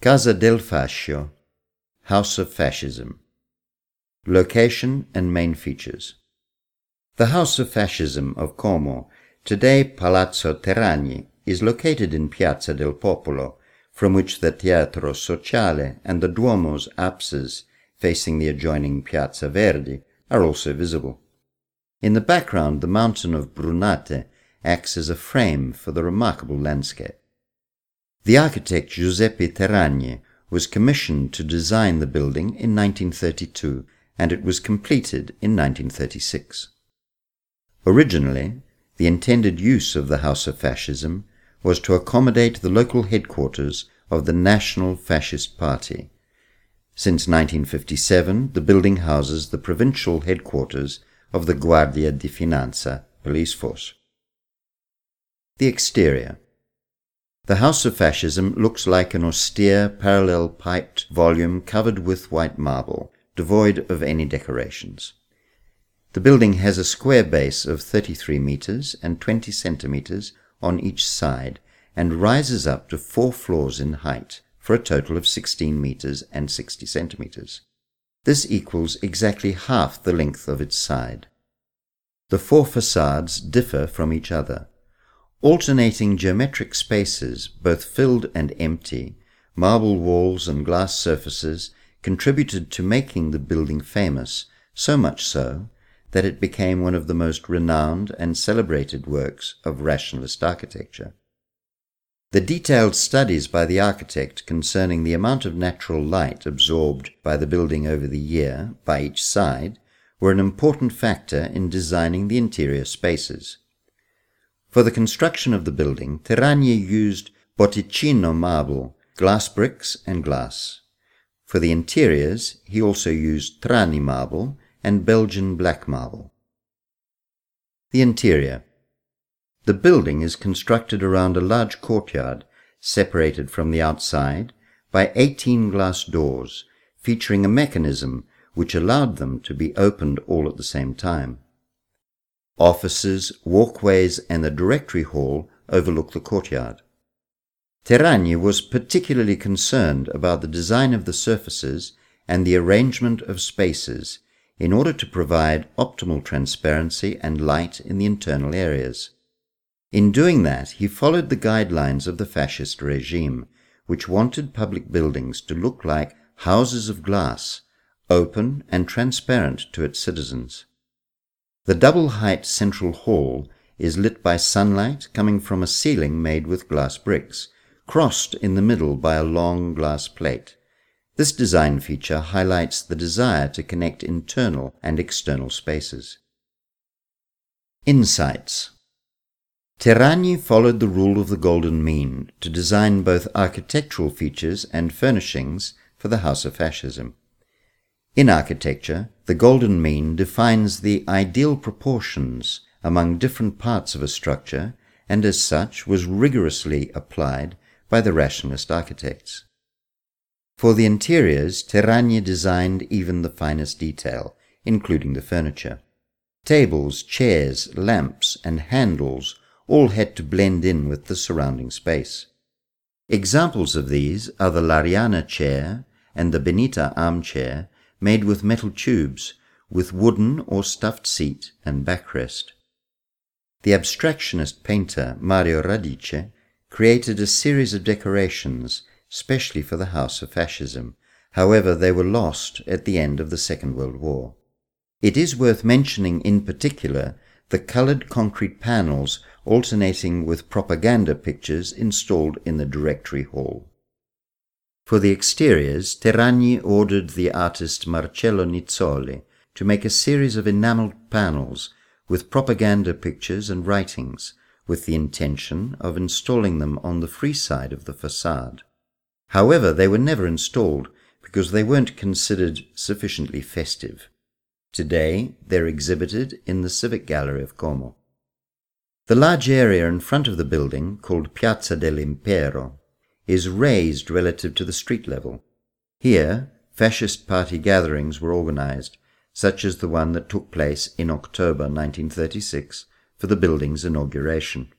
Casa del Fascio, House of Fascism. Location and main features. The House of Fascism of Como, today Palazzo Terragni, is located in Piazza del Popolo, from which the Teatro Sociale and the Duomo's apses facing the adjoining Piazza Verdi are also visible. In the background, the mountain of Brunate acts as a frame for the remarkable landscape. The architect Giuseppe Terragni was commissioned to design the building in 1932 and it was completed in 1936. Originally, the intended use of the House of Fascism was to accommodate the local headquarters of the National Fascist Party. Since 1957, the building houses the provincial headquarters of the Guardia di Finanza police force. The exterior. The House of Fascism looks like an austere, parallelepiped volume covered with white marble, devoid of any decorations. The building has a square base of 33 meters and 20 centimeters on each side and rises up to four floors in height for a total of 16 meters and 60 centimeters. This equals exactly half the length of its side. The four facades differ from each other. Alternating geometric spaces, both filled and empty, marble walls and glass surfaces contributed to making the building famous, so much so that it became one of the most renowned and celebrated works of rationalist architecture. The detailed studies by the architect concerning the amount of natural light absorbed by the building over the year by each side were an important factor in designing the interior spaces. For the construction of the building, Terragni used Botticino marble, glass bricks, and glass. For the interiors, he also used Trani marble and Belgian black marble. The interior. The building is constructed around a large courtyard, separated from the outside by 18 glass doors, featuring a mechanism which allowed them to be opened all at the same time. Offices, walkways, and the directory hall overlook the courtyard. Terragni was particularly concerned about the design of the surfaces and the arrangement of spaces in order to provide optimal transparency and light in the internal areas. In doing that, he followed the guidelines of the fascist regime, which wanted public buildings to look like houses of glass, open and transparent to its citizens. The double height central hall is lit by sunlight coming from a ceiling made with glass bricks, crossed in the middle by a long glass plate. This design feature highlights the desire to connect internal and external spaces. Insights Terragni followed the rule of the golden mean to design both architectural features and furnishings for the House of Fascism. In architecture, the golden mean defines the ideal proportions among different parts of a structure and as such was rigorously applied by the rationalist architects. For the interiors, Terragni designed even the finest detail, including the furniture. Tables, chairs, lamps, and handles all had to blend in with the surrounding space. Examples of these are the Lariana chair and the Benita armchair made with metal tubes, with wooden or stuffed seat and backrest. The abstractionist painter Mario Radice created a series of decorations specially for the House of Fascism. However, they were lost at the end of the Second World War. It is worth mentioning in particular the colored concrete panels alternating with propaganda pictures installed in the directory hall. For the exteriors, Terragni ordered the artist Marcello Nizzoli to make a series of enameled panels with propaganda pictures and writings, with the intention of installing them on the free side of the facade. However, they were never installed because they weren't considered sufficiently festive. Today, they're exhibited in the Civic Gallery of Como. The large area in front of the building, called Piazza dell'Impero, is raised relative to the street level. Here, fascist party gatherings were organized, such as the one that took place in October 1936 for the building's inauguration.